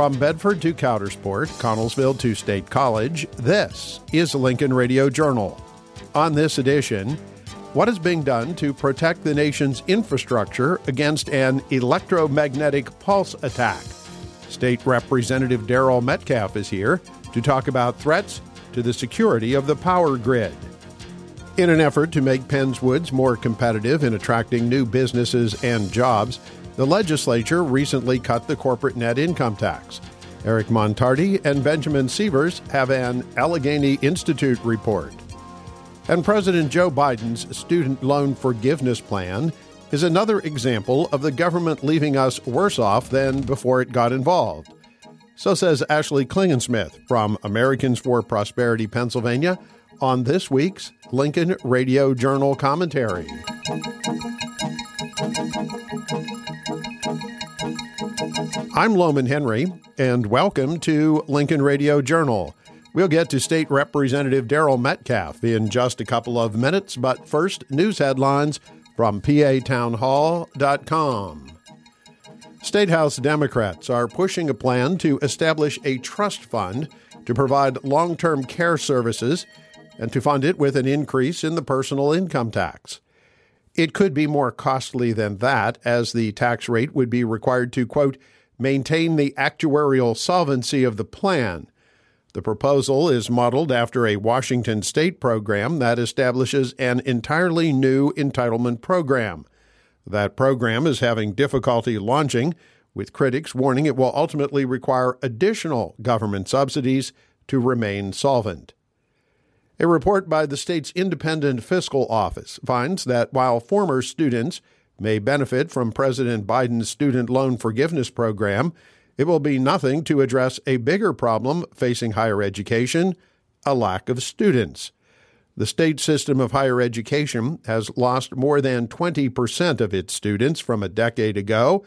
From Bedford to Coudersport, Connellsville to State College, this is Lincoln Radio Journal. On this edition, what is being done to protect the nation's infrastructure against an electromagnetic pulse attack? State Representative Daryl Metcalfe is here to talk about threats to the security of the power grid. In an effort to make Penns Woods more competitive in attracting new businesses and jobs, the legislature recently cut the corporate net income tax. Eric Montarti and Benjamin Sievers have an Allegheny Institute report. And President Joe Biden's student loan forgiveness plan is another example of the government leaving us worse off than before it got involved. So says Ashley Klingensmith from Americans for Prosperity, Pennsylvania, on this week's Lincoln Radio Journal commentary. I'm Lowman Henry, and welcome to Lincoln Radio Journal. We'll get to State Representative Daryl Metcalfe in just a couple of minutes, but first, news headlines from PATownhall.com. State House Democrats are pushing a plan to establish a trust fund to provide long term care services and to fund it with an increase in the personal income tax. It could be more costly than that, as the tax rate would be required to, quote, maintain the actuarial solvency of the plan. The proposal is modeled after a Washington state program that establishes an entirely new entitlement program. That program is having difficulty launching, with critics warning it will ultimately require additional government subsidies to remain solvent. A report by the state's independent fiscal office finds that while former students may benefit from President Biden's student loan forgiveness program, it will be nothing to address a bigger problem facing higher education a lack of students. The state system of higher education has lost more than 20% of its students from a decade ago.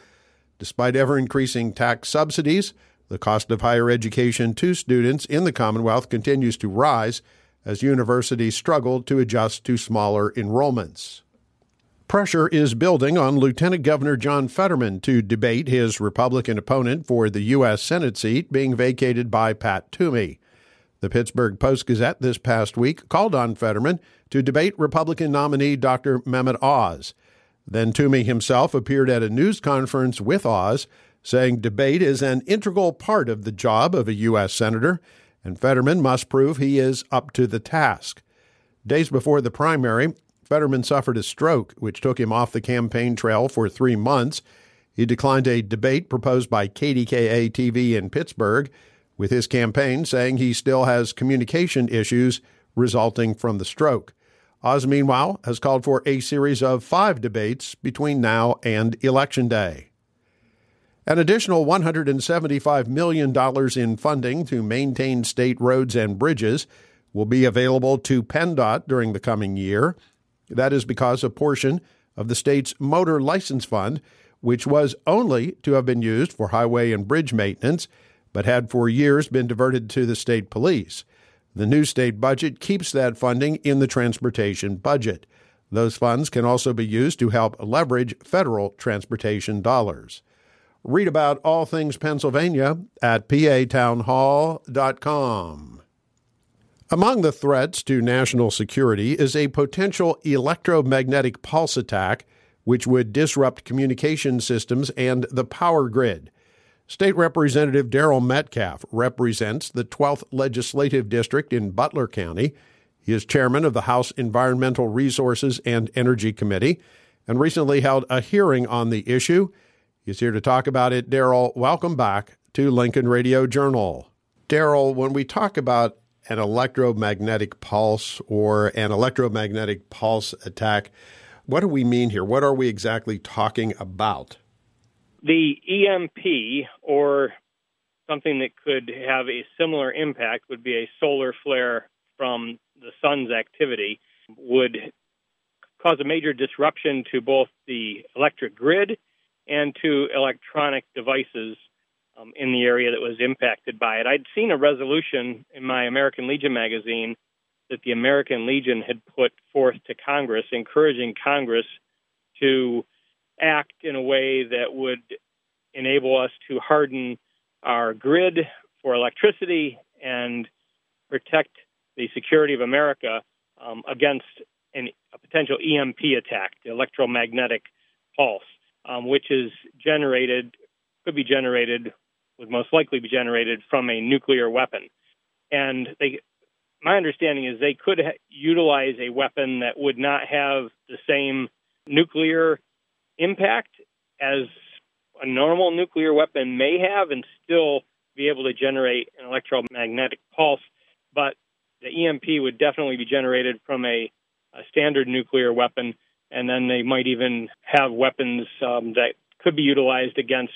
Despite ever increasing tax subsidies, the cost of higher education to students in the Commonwealth continues to rise as universities struggled to adjust to smaller enrollments. Pressure is building on Lieutenant Governor John Fetterman to debate his Republican opponent for the U.S. Senate seat being vacated by Pat Toomey. The Pittsburgh Post Gazette this past week called on Fetterman to debate Republican nominee Dr. Mehmet Oz. Then Toomey himself appeared at a news conference with Oz, saying debate is an integral part of the job of a U.S. Senator and Fetterman must prove he is up to the task. Days before the primary, Fetterman suffered a stroke, which took him off the campaign trail for three months. He declined a debate proposed by KDKA TV in Pittsburgh, with his campaign saying he still has communication issues resulting from the stroke. Oz, meanwhile, has called for a series of five debates between now and Election Day. An additional $175 million in funding to maintain state roads and bridges will be available to PennDOT during the coming year. That is because a portion of the state's motor license fund, which was only to have been used for highway and bridge maintenance, but had for years been diverted to the state police. The new state budget keeps that funding in the transportation budget. Those funds can also be used to help leverage federal transportation dollars. Read about all things Pennsylvania at patownhall.com. Among the threats to national security is a potential electromagnetic pulse attack, which would disrupt communication systems and the power grid. State Representative Daryl Metcalfe represents the 12th Legislative District in Butler County. He is chairman of the House Environmental Resources and Energy Committee and recently held a hearing on the issue He's here to talk about it. Daryl, welcome back to Lincoln Radio Journal. Daryl, when we talk about an electromagnetic pulse or an electromagnetic pulse attack, what do we mean here? What are we exactly talking about? The EMP, or something that could have a similar impact, would be a solar flare from the sun's activity, would cause a major disruption to both the electric grid and to electronic devices um, in the area that was impacted by it. I'd seen a resolution in my American Legion magazine that the American Legion had put forth to Congress, encouraging Congress to act in a way that would enable us to harden our grid for electricity and protect the security of America um, against an, a potential EMP attack, the electromagnetic pulse, um, which is generated, could be generated, would most likely be generated from a nuclear weapon. And they, my understanding is they could ha- utilize a weapon that would not have the same nuclear impact as a normal nuclear weapon may have and still be able to generate an electromagnetic pulse. But the EMP would definitely be generated from a, a standard nuclear weapon, and then they might even have weapons um, that could be utilized against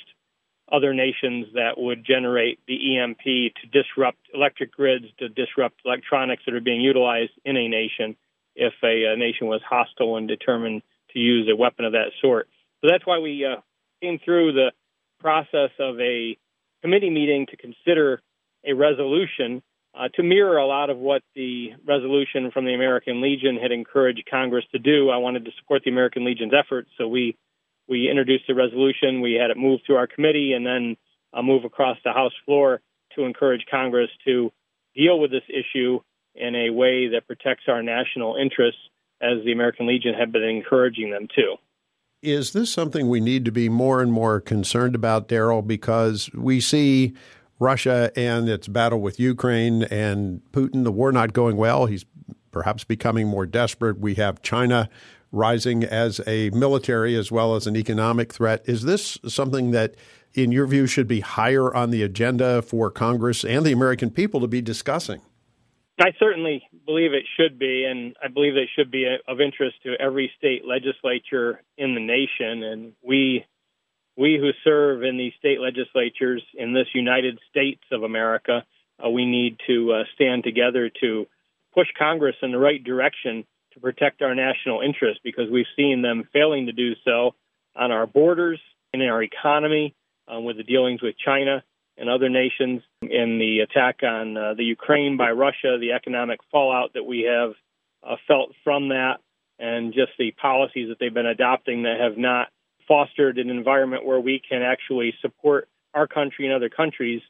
other nations that would generate the EMP to disrupt electric grids, to disrupt electronics that are being utilized in a nation if a, a nation was hostile and determined to use a weapon of that sort. So that's why we uh, came through the process of a committee meeting to consider a resolution uh, to mirror a lot of what the resolution from the American Legion had encouraged Congress to do. I wanted to support the American Legion's efforts, so we we introduced a resolution. We had it moved through our committee and then uh, move across the House floor to encourage Congress to deal with this issue in a way that protects our national interests, as the American Legion had been encouraging them to. Is this something we need to be more and more concerned about, Daryl? Because we see Russia and its battle with Ukraine and Putin, the war not going well. He's perhaps becoming more desperate. We have China rising as a military as well as an economic threat. Is this something that, in your view, should be higher on the agenda for Congress and the American people to be discussing? I certainly believe it should be, and I believe it should be of interest to every state legislature in the nation. And we, we who serve in these state legislatures in this United States of America, uh, we need to uh, stand together to push Congress in the right direction to protect our national interests because we've seen them failing to do so on our borders and in our economy um, with the dealings with China and other nations in the attack on uh, the Ukraine by Russia, the economic fallout that we have uh, felt from that, and just the policies that they've been adopting that have not fostered an environment where we can actually support our country and other countries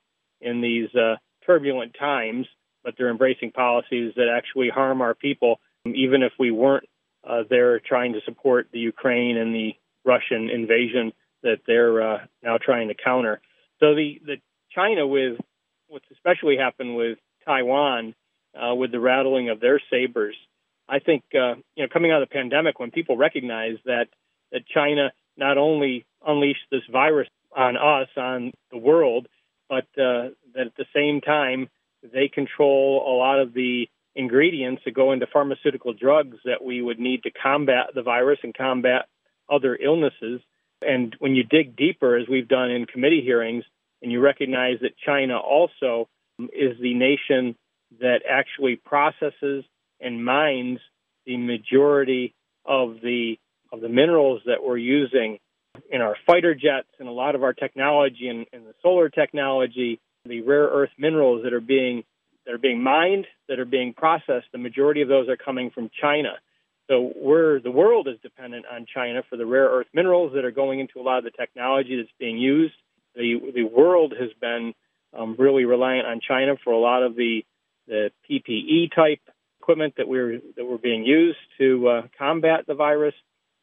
in these uh, turbulent times, but they're embracing policies that actually harm our people, even if we weren't uh, there trying to support the Ukraine and the Russian invasion that they're uh, now trying to counter. So the, the China with what's especially happened with Taiwan uh, with the rattling of their sabers. I think uh, you know coming out of the pandemic when people recognize that that China not only unleash this virus on us on the world, but uh, that at the same time they control a lot of the ingredients that go into pharmaceutical drugs that we would need to combat the virus and combat other illnesses. And when you dig deeper, as we've done in committee hearings, and you recognize that China also is the nation that actually processes and mines the majority of the of the minerals that we're using in our fighter jets and a lot of our technology and, and the solar technology, the rare earth minerals that are being that are being mined, that are being processed, the majority of those are coming from China. So we're the world is dependent on China for the rare earth minerals that are going into a lot of the technology that's being used the the world has been um, really reliant on China for a lot of the the PPE type equipment that we're that were being used to uh, combat the virus.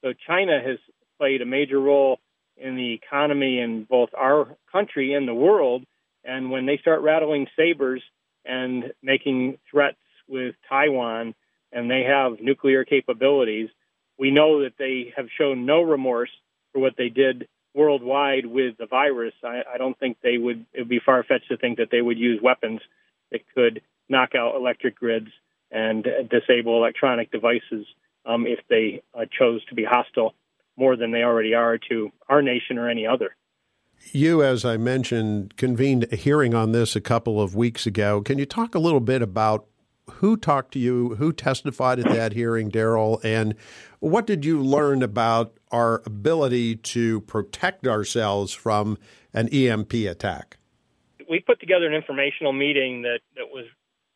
So China has played a major role in the economy in both our country and the world. And when they start rattling sabers and making threats with Taiwan, and they have nuclear capabilities, we know that they have shown no remorse for what they did worldwide with the virus, I, I don't think they would. It would be far fetched to think that they would use weapons that could knock out electric grids and disable electronic devices um, if they uh, chose to be hostile more than they already are to our nation or any other. You, as I mentioned, convened a hearing on this a couple of weeks ago. Can you talk a little bit about who talked to you, who testified at that hearing, Daryl, and what did you learn about our ability to protect ourselves from an EMP attack? We put together an informational meeting that, that was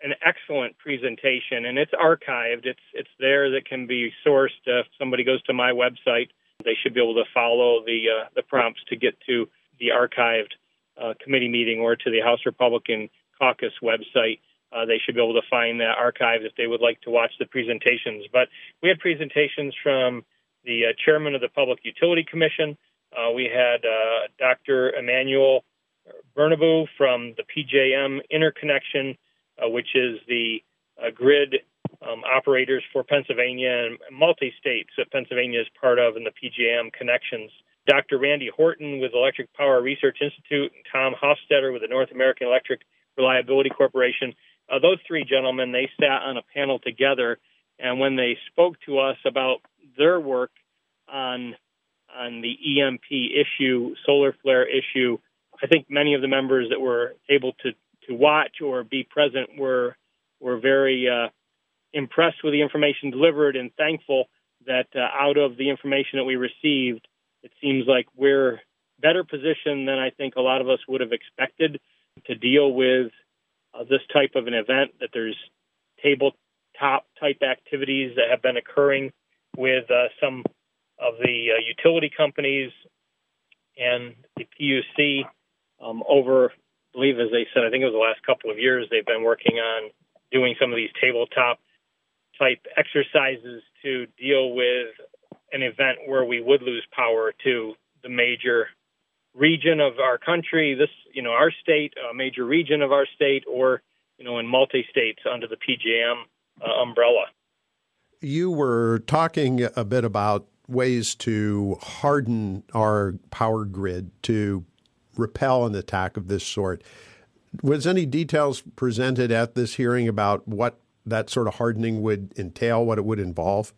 an excellent presentation, and it's archived. It's it's there that can be sourced. if somebody goes to my website, they should be able to follow the uh, the prompts to get to the archived uh, committee meeting or to the House Republican Caucus website. Uh, they should be able to find that archive if they would like to watch the presentations. But we had presentations from the uh, chairman of the Public Utility Commission. Uh, we had uh, Dr. Emmanuel Bernabeu from the PJM Interconnection, uh, which is the uh, grid um, operators for Pennsylvania and multi states that Pennsylvania is part of in the PJM connections. Dr. Randy Horton with Electric Power Research Institute, and Tom Hofstetter with the North American Electric Reliability Corporation. Uh, those three gentlemen, they sat on a panel together, and when they spoke to us about their work on on the EMP issue, solar flare issue, I think many of the members that were able to to watch or be present were were very uh, impressed with the information delivered and thankful that uh, out of the information that we received, it seems like we're better positioned than I think a lot of us would have expected to deal with uh, this type of an event. That there's tabletop type activities that have been occurring with uh, some of the uh, utility companies and the PUC um, over, believe, as they said, I think it was the last couple of years, they've been working on doing some of these tabletop type exercises to deal with an event where we would lose power to the major region of our country, this, you know, our state, a major region of our state, or, you know, in multi states under the PJM uh, umbrella. You were talking a bit about ways to harden our power grid to repel an attack of this sort. Was any details presented at this hearing about what that sort of hardening would entail, what it would involve?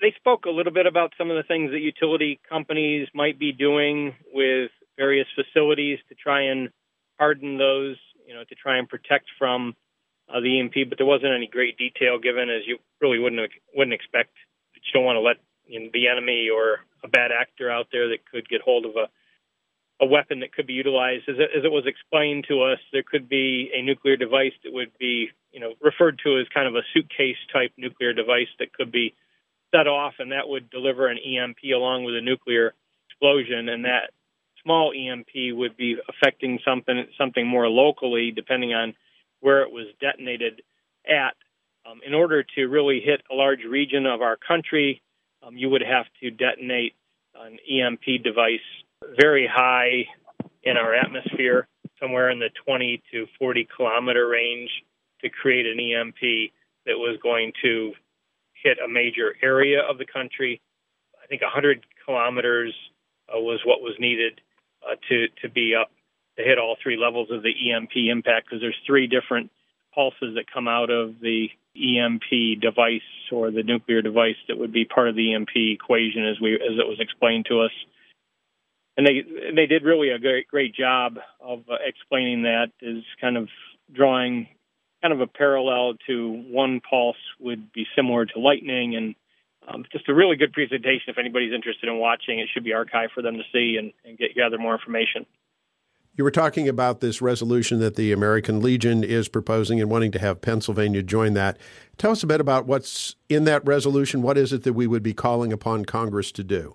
They spoke a little bit about some of the things that utility companies might be doing with various facilities to try and harden those, you know, to try and protect from uh, the EMP. But there wasn't any great detail given, as you really wouldn't wouldn't expect. You don't want to let know, the enemy or a bad actor out there that could get hold of a a weapon that could be utilized. As it, as it was explained to us, there could be a nuclear device that would be, you know, referred to as kind of a suitcase type nuclear device that could be set off, and that would deliver an EMP along with a nuclear explosion, and that small EMP would be affecting something something more locally, depending on where it was detonated at. Um, in order to really hit a large region of our country, um, you would have to detonate an EMP device very high in our atmosphere, somewhere in the 20 to 40 kilometer range, to create an EMP that was going to hit a major area of the country. I think 100 kilometers uh, was what was needed uh, to to be up to hit all three levels of the EMP impact because there's three different pulses that come out of the EMP device or the nuclear device that would be part of the EMP equation as we as it was explained to us and they they did really a great great job of uh, explaining that is kind of drawing kind of a parallel to one pulse would be similar to lightning and um, just a really good presentation if anybody's interested in watching it should be archived for them to see and, and get gather more information you were talking about this resolution that the American Legion is proposing and wanting to have Pennsylvania join that. Tell us a bit about what's in that resolution. What is it that we would be calling upon Congress to do?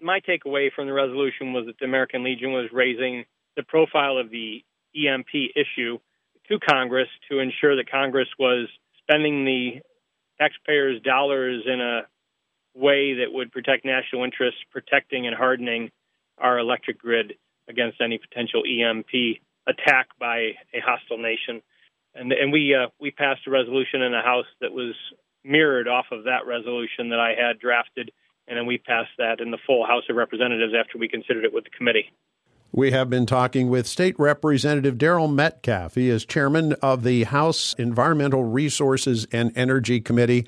My takeaway from the resolution was that the American Legion was raising the profile of the EMP issue to Congress to ensure that Congress was spending the taxpayers' dollars in a way that would protect national interests, protecting and hardening our electric grid against any potential EMP attack by a hostile nation. And, and we uh, we passed a resolution in the House that was mirrored off of that resolution that I had drafted and then we passed that in the full House of Representatives after we considered it with the committee. We have been talking with State Representative Daryl Metcalfe. He is chairman of the House Environmental Resources and Energy Committee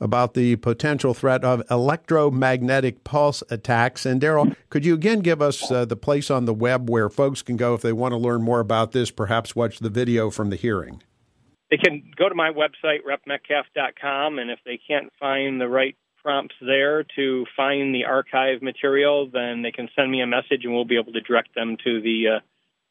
about the potential threat of electromagnetic pulse attacks. And Daryl, could you again give us uh, the place on the web where folks can go if they want to learn more about this, perhaps watch the video from the hearing? They can go to my website, repmetcalfe.com, and if they can't find the right prompts there to find the archive material, then they can send me a message and we'll be able to direct them to the uh,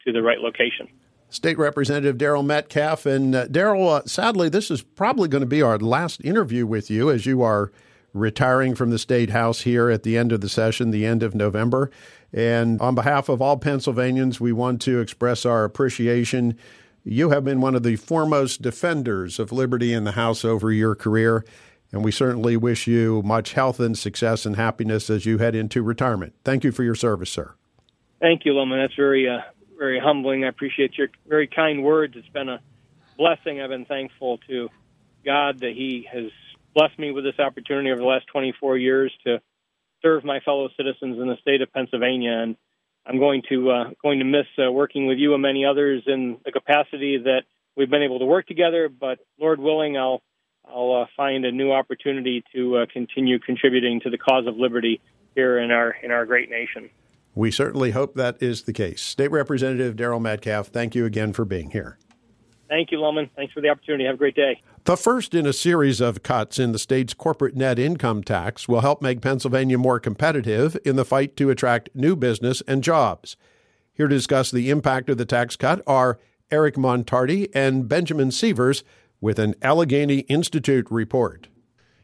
to the right location. State Representative Daryl Metcalfe. And uh, Daryl, uh, sadly, this is probably going to be our last interview with you as you are retiring from the State House here at the end of the session, the end of November. And on behalf of all Pennsylvanians, we want to express our appreciation. You have been one of the foremost defenders of liberty in the House over your career, and we certainly wish you much health and success and happiness as you head into retirement. Thank you for your service, sir. Thank you, Lowman. That's very, uh, very humbling. I appreciate your very kind words. It's been a blessing. I've been thankful to God that He has blessed me with this opportunity over the last 24 years to serve my fellow citizens in the state of Pennsylvania. And I'm going to uh, going to miss uh, working with you and many others in the capacity that we've been able to work together. But Lord willing, I'll I'll uh, find a new opportunity to uh, continue contributing to the cause of liberty here in our in our great nation. We certainly hope that is the case. State Representative Daryl Metcalfe, thank you again for being here. Thank you, Lowman. Thanks for the opportunity. Have a great day. The first in a series of cuts in the state's corporate net income tax will help make Pennsylvania more competitive in the fight to attract new business and jobs. Here to discuss the impact of the tax cut are Eric Montarti and Benjamin Sievers with an Allegheny Institute report.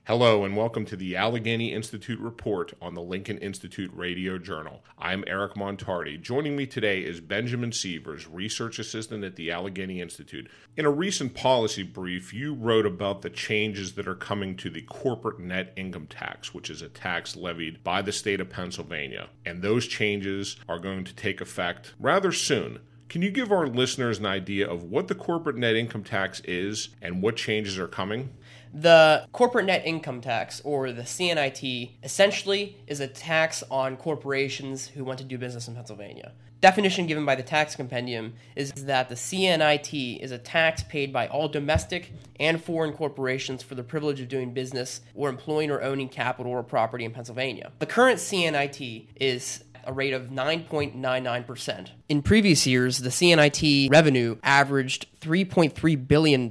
Hello, and welcome to the Allegheny Institute Report on the Lincoln Institute Radio Journal. I'm Eric Montarti. Joining me today is Benjamin Sievers, Research Assistant at the Allegheny Institute. In a recent policy brief, you wrote about the changes that are coming to the corporate net income tax, which is a tax levied by the state of Pennsylvania. And those changes are going to take effect rather soon. Can you give our listeners an idea of what the corporate net income tax is and what changes are coming? The corporate net income tax, or the CNIT, essentially is a tax on corporations who want to do business in Pennsylvania. Definition given by the tax compendium is that the CNIT is a tax paid by all domestic and foreign corporations for the privilege of doing business or employing or owning capital or property in Pennsylvania. The current CNIT is a rate of 9.99%. In previous years, the CNIT revenue averaged $3.3 billion,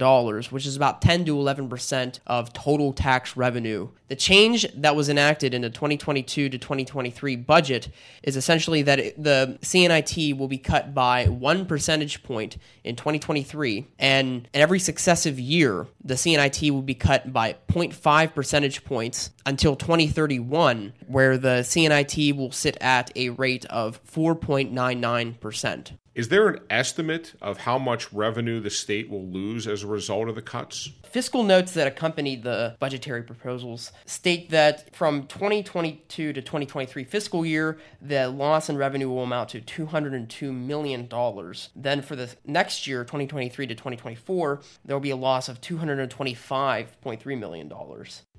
which is about 10 to 11% of total tax revenue. The change that was enacted in the 2022 to 2023 budget is essentially that it, the CNIT will be cut by one percentage point in 2023, and every successive year, the CNIT will be cut by 0.5 percentage points until 2031, where the CNIT will sit at rate of 4.99%. Is there an estimate of how much revenue the state will lose as a result of the cuts? Fiscal notes that accompany the budgetary proposals state that from 2022 to 2023 fiscal year, the loss in revenue will amount to $202 million. Then for the next year, 2023 to 2024, there will be a loss of $225.3 million.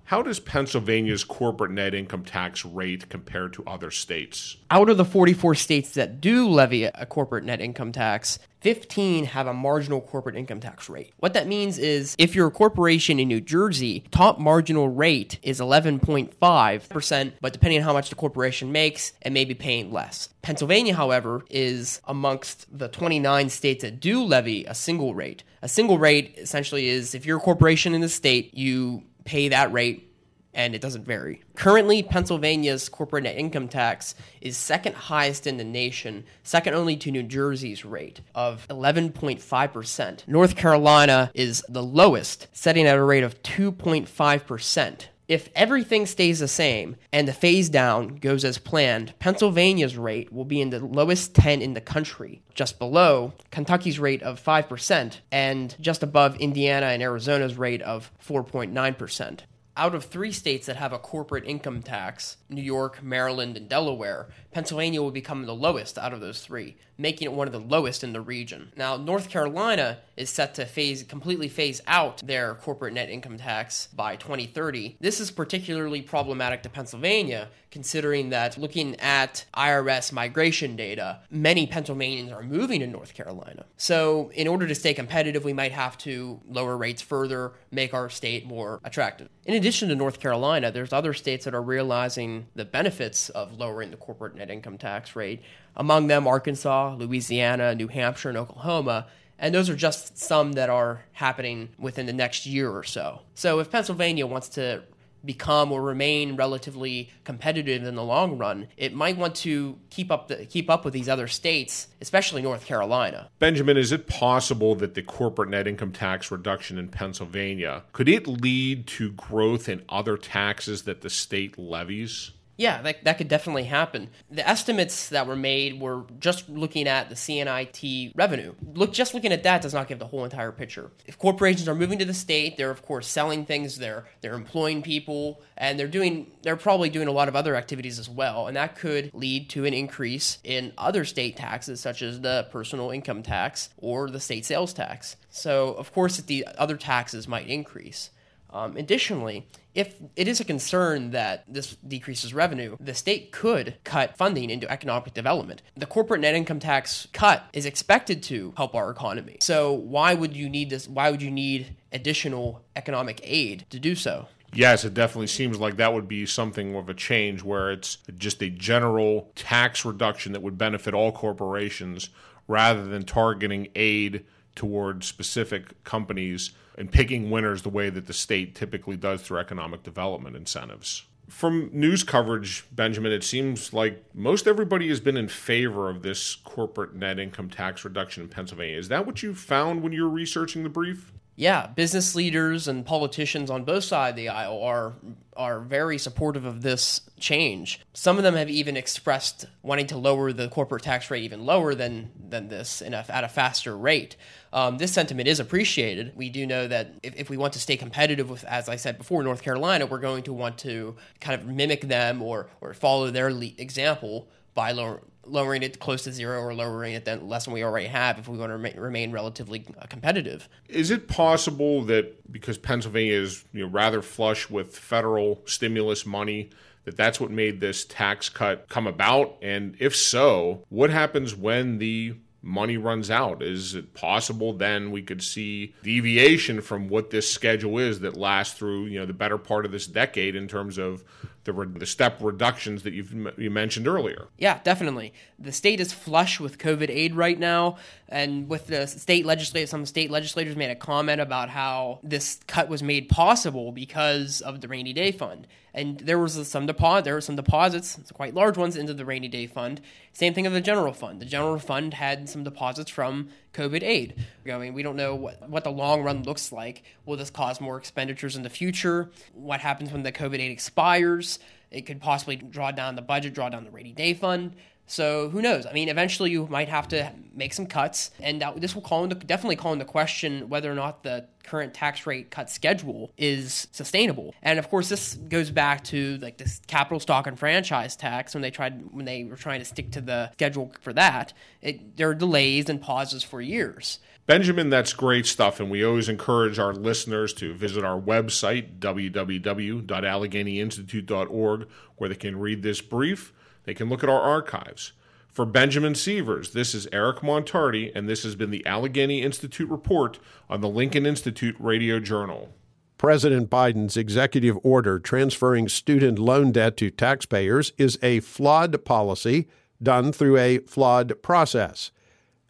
How does Pennsylvania's corporate net income tax rate compare to other states? Out of the 44 states that do levy a corporate net income tax, 15 have a marginal corporate income tax rate. What that means is if you're a corporation in New Jersey, top marginal rate is 11.5%, but depending on how much the corporation makes, it may be paying less. Pennsylvania, however, is amongst the 29 states that do levy a single rate. A single rate essentially is if you're a corporation in the state, you pay that rate and it doesn't vary. Currently, Pennsylvania's corporate net income tax is second highest in the nation, second only to New Jersey's rate of 11.5%. North Carolina is the lowest, setting at a rate of 2.5%. If everything stays the same and the phase down goes as planned, Pennsylvania's rate will be in the lowest 10 in the country, just below Kentucky's rate of 5% and just above Indiana and Arizona's rate of 4.9% out of three states that have a corporate income tax New York, Maryland, and Delaware Pennsylvania will become the lowest out of those three, making it one of the lowest in the region. Now, North Carolina is set to phase completely phase out their corporate net income tax by 2030. This is particularly problematic to Pennsylvania, considering that looking at IRS migration data, many Pennsylvanians are moving to North Carolina. So, in order to stay competitive, we might have to lower rates further, make our state more attractive. In addition to North Carolina, there's other states that are realizing the benefits of lowering the corporate net income tax rate. Among them, Arkansas, Louisiana, New Hampshire, and Oklahoma. And those are just some that are happening within the next year or so. So if Pennsylvania wants to become or remain relatively competitive in the long run, it might want to keep up the, keep up with these other states, especially North Carolina. Benjamin, is it possible that the corporate net income tax reduction in Pennsylvania could it lead to growth in other taxes that the state levies? Yeah, that, that could definitely happen. The estimates that were made were just looking at the CNIT revenue. Look, just looking at that does not give the whole entire picture. If corporations are moving to the state, they're of course selling things, they're they're employing people, and they're doing they're probably doing a lot of other activities as well, and that could lead to an increase in other state taxes such as the personal income tax or the state sales tax. So of course, the other taxes might increase. Um, additionally, if it is a concern that this decreases revenue, the state could cut funding into economic development. The corporate net income tax cut is expected to help our economy. So why would you need this? Why would you need additional economic aid to do so? Yes, it definitely seems like that would be something of a change where it's just a general tax reduction that would benefit all corporations rather than targeting aid towards specific companies and picking winners the way that the state typically does through economic development incentives. From news coverage, Benjamin, it seems like most everybody has been in favor of this corporate net income tax reduction in Pennsylvania. Is that what you found when you were researching the brief? Yeah, business leaders and politicians on both sides of the aisle are are very supportive of this change. Some of them have even expressed wanting to lower the corporate tax rate even lower than than this at a faster rate. Um, this sentiment is appreciated. We do know that if, if we want to stay competitive with, as I said before, North Carolina, we're going to want to kind of mimic them or or follow their example by lower, lowering it close to zero or lowering it than less than we already have if we want to remain, remain relatively uh, competitive. Is it possible that because Pennsylvania is you know, rather flush with federal stimulus money, that that's what made this tax cut come about? And if so, what happens when the money runs out? Is it possible then we could see deviation from what this schedule is that lasts through you know the better part of this decade in terms of the, re- the step reductions that you've you mentioned earlier. Yeah, definitely. The state is flush with COVID aid right now, and with the state legislature, some state legislators made a comment about how this cut was made possible because of the rainy day fund. And there was some deposit, there were some deposits, quite large ones, into the rainy day fund. Same thing of the general fund. The general fund had some deposits from COVID aid. I mean, we don't know what, what the long run looks like. Will this cause more expenditures in the future? What happens when the COVID aid expires? It could possibly draw down the budget, draw down the rainy day fund. So who knows? I mean, eventually you might have to make some cuts, and that, this will call into definitely call into question whether or not the current tax rate cut schedule is sustainable. And of course, this goes back to like this capital stock and franchise tax when they tried when they were trying to stick to the schedule for that. It, there are delays and pauses for years. Benjamin, that's great stuff, and we always encourage our listeners to visit our website, www.alleghenyinstitute.org where they can read this brief they can look at our archives. For Benjamin Sievers, this is Eric Montarti, and this has been the Allegheny Institute Report on the Lincoln Institute Radio Journal. President Biden's executive order transferring student loan debt to taxpayers is a flawed policy done through a flawed process.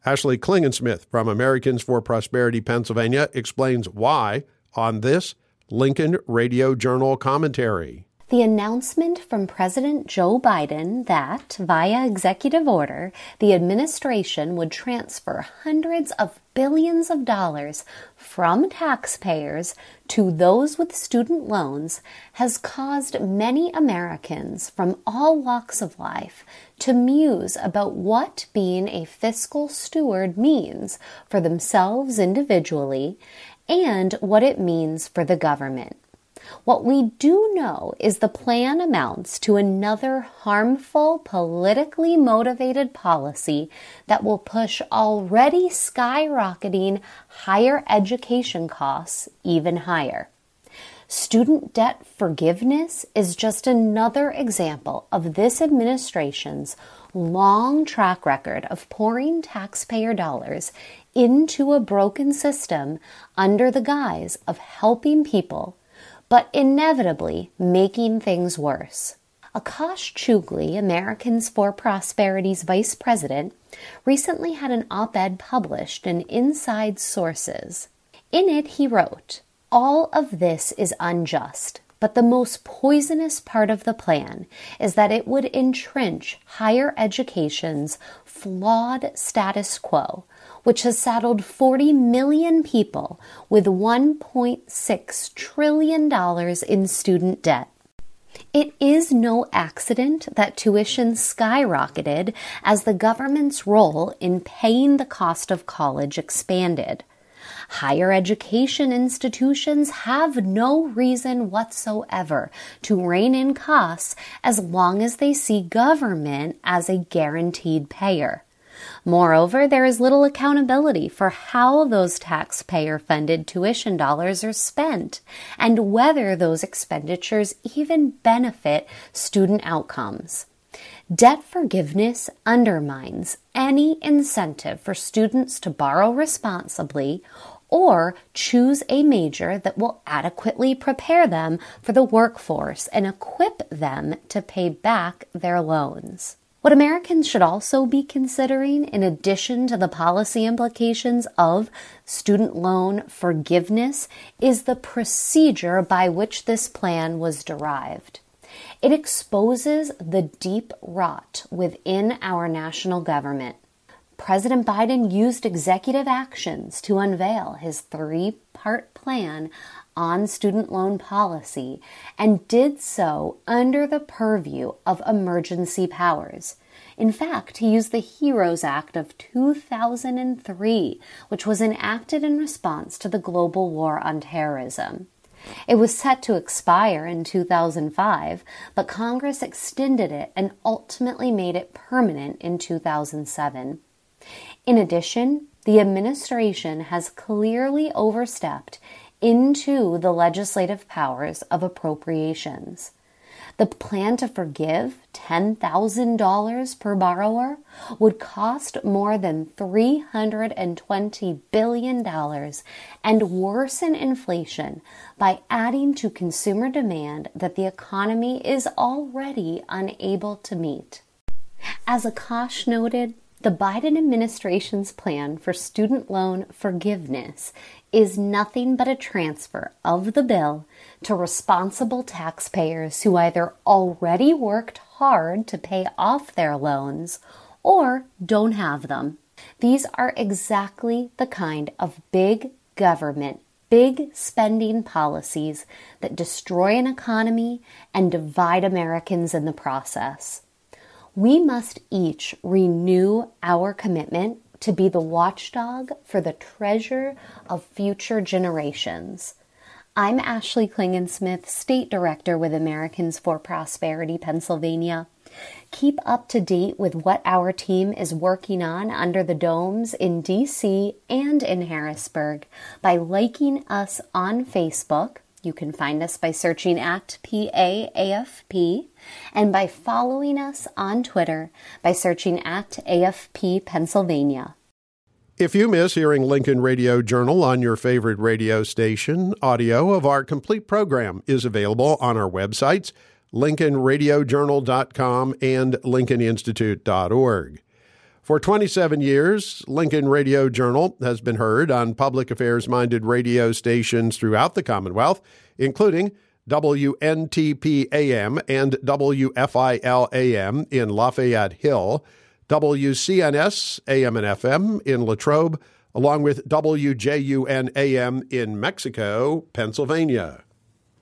Ashley Klingensmith from Americans for Prosperity Pennsylvania explains why on this Lincoln Radio Journal commentary the announcement from President Joe Biden that, via executive order, the administration would transfer hundreds of billions of dollars from taxpayers to those with student loans has caused many Americans from all walks of life to muse about what being a fiscal steward means for themselves individually and what it means for the government. What we do know is the plan amounts to another harmful, politically motivated policy that will push already skyrocketing higher education costs even higher. Student debt forgiveness is just another example of this administration's long track record of pouring taxpayer dollars into a broken system under the guise of helping people but inevitably making things worse. Akash Chougule, Americans for Prosperity's vice president, recently had an op ed published in Inside Sources. In it, he wrote, All of this is unjust But the most poisonous part of the plan is that it would entrench higher education's flawed status quo, which has saddled 40 million people with $1.6 trillion in student debt. It is no accident that tuition skyrocketed as the government's role in paying the cost of college expanded. Higher education institutions have no reason whatsoever to rein in costs as long as they see government as a guaranteed payer. Moreover, there is little accountability for how those taxpayer funded tuition dollars are spent and whether those expenditures even benefit student outcomes. Debt forgiveness undermines any incentive for students to borrow responsibly or choose a major that will adequately prepare them for the workforce and equip them to pay back their loans. What Americans should also be considering, in addition to the policy implications of student loan forgiveness, is the procedure by which this plan was derived. It exposes the deep rot within our national government. President Biden used executive actions to unveil his three part plan on student loan policy and did so under the purview of emergency powers. In fact, he used the HEROES Act of 2003, which was enacted in response to the global war on terrorism. It was set to expire in 2005, but Congress extended it and ultimately made it permanent in 2007. In addition, the administration has clearly overstepped into the legislative powers of appropriations. The plan to forgive $10,000 per borrower would cost more than $320 billion and worsen inflation by adding to consumer demand that the economy is already unable to meet. As Akash noted, the Biden administration's plan for student loan forgiveness is nothing but a transfer of the bill to responsible taxpayers who either already worked hard to pay off their loans or don't have them. These are exactly the kind of big government, big spending policies that destroy an economy and divide Americans in the process we must each renew our commitment to be the watchdog for the treasure of future generations. I'm Ashley Klingensmith, State Director with Americans for Prosperity, Pennsylvania. Keep up to date with what our team is working on under the domes in DC and in Harrisburg by liking us on Facebook you can find us by searching at PAAFP and by following us on Twitter by searching at AFP Pennsylvania. If you miss hearing Lincoln Radio Journal on your favorite radio station, audio of our complete program is available on our websites, lincolnradiojournal.com and lincolninstitute.org. For 27 years, Lincoln Radio Journal has been heard on public affairs minded radio stations throughout the Commonwealth, including WNTP AM and WFIL AM in Lafayette Hill, WCNS AM and FM in Latrobe, along with WJUN AM in Mexico, Pennsylvania.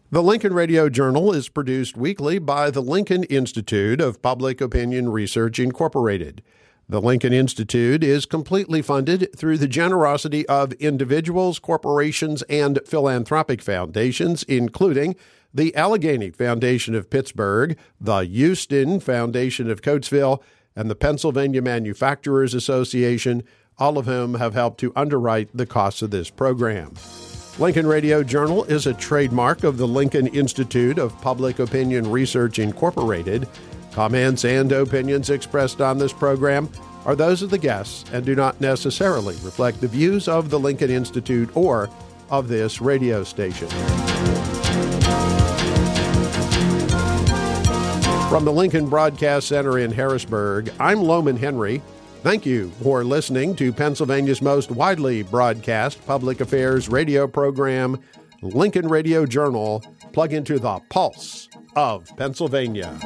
The Lincoln Radio Journal is produced weekly by the Lincoln Institute of Public Opinion Research, Incorporated. The Lincoln Institute is completely funded through the generosity of individuals, corporations, and philanthropic foundations, including the Allegheny Foundation of Pittsburgh, the Huston Foundation of Coatesville, and the Pennsylvania Manufacturers Association, all of whom have helped to underwrite the costs of this program. Lincoln Radio Journal is a trademark of the Lincoln Institute of Public Opinion Research, Incorporated. Comments and opinions expressed on this program are those of the guests and do not necessarily reflect the views of the Lincoln Institute or of this radio station. From the Lincoln Broadcast Center in Harrisburg, I'm Lowman Henry. Thank you for listening to Pennsylvania's most widely broadcast public affairs radio program, Lincoln Radio Journal Plug into the pulse of Pennsylvania.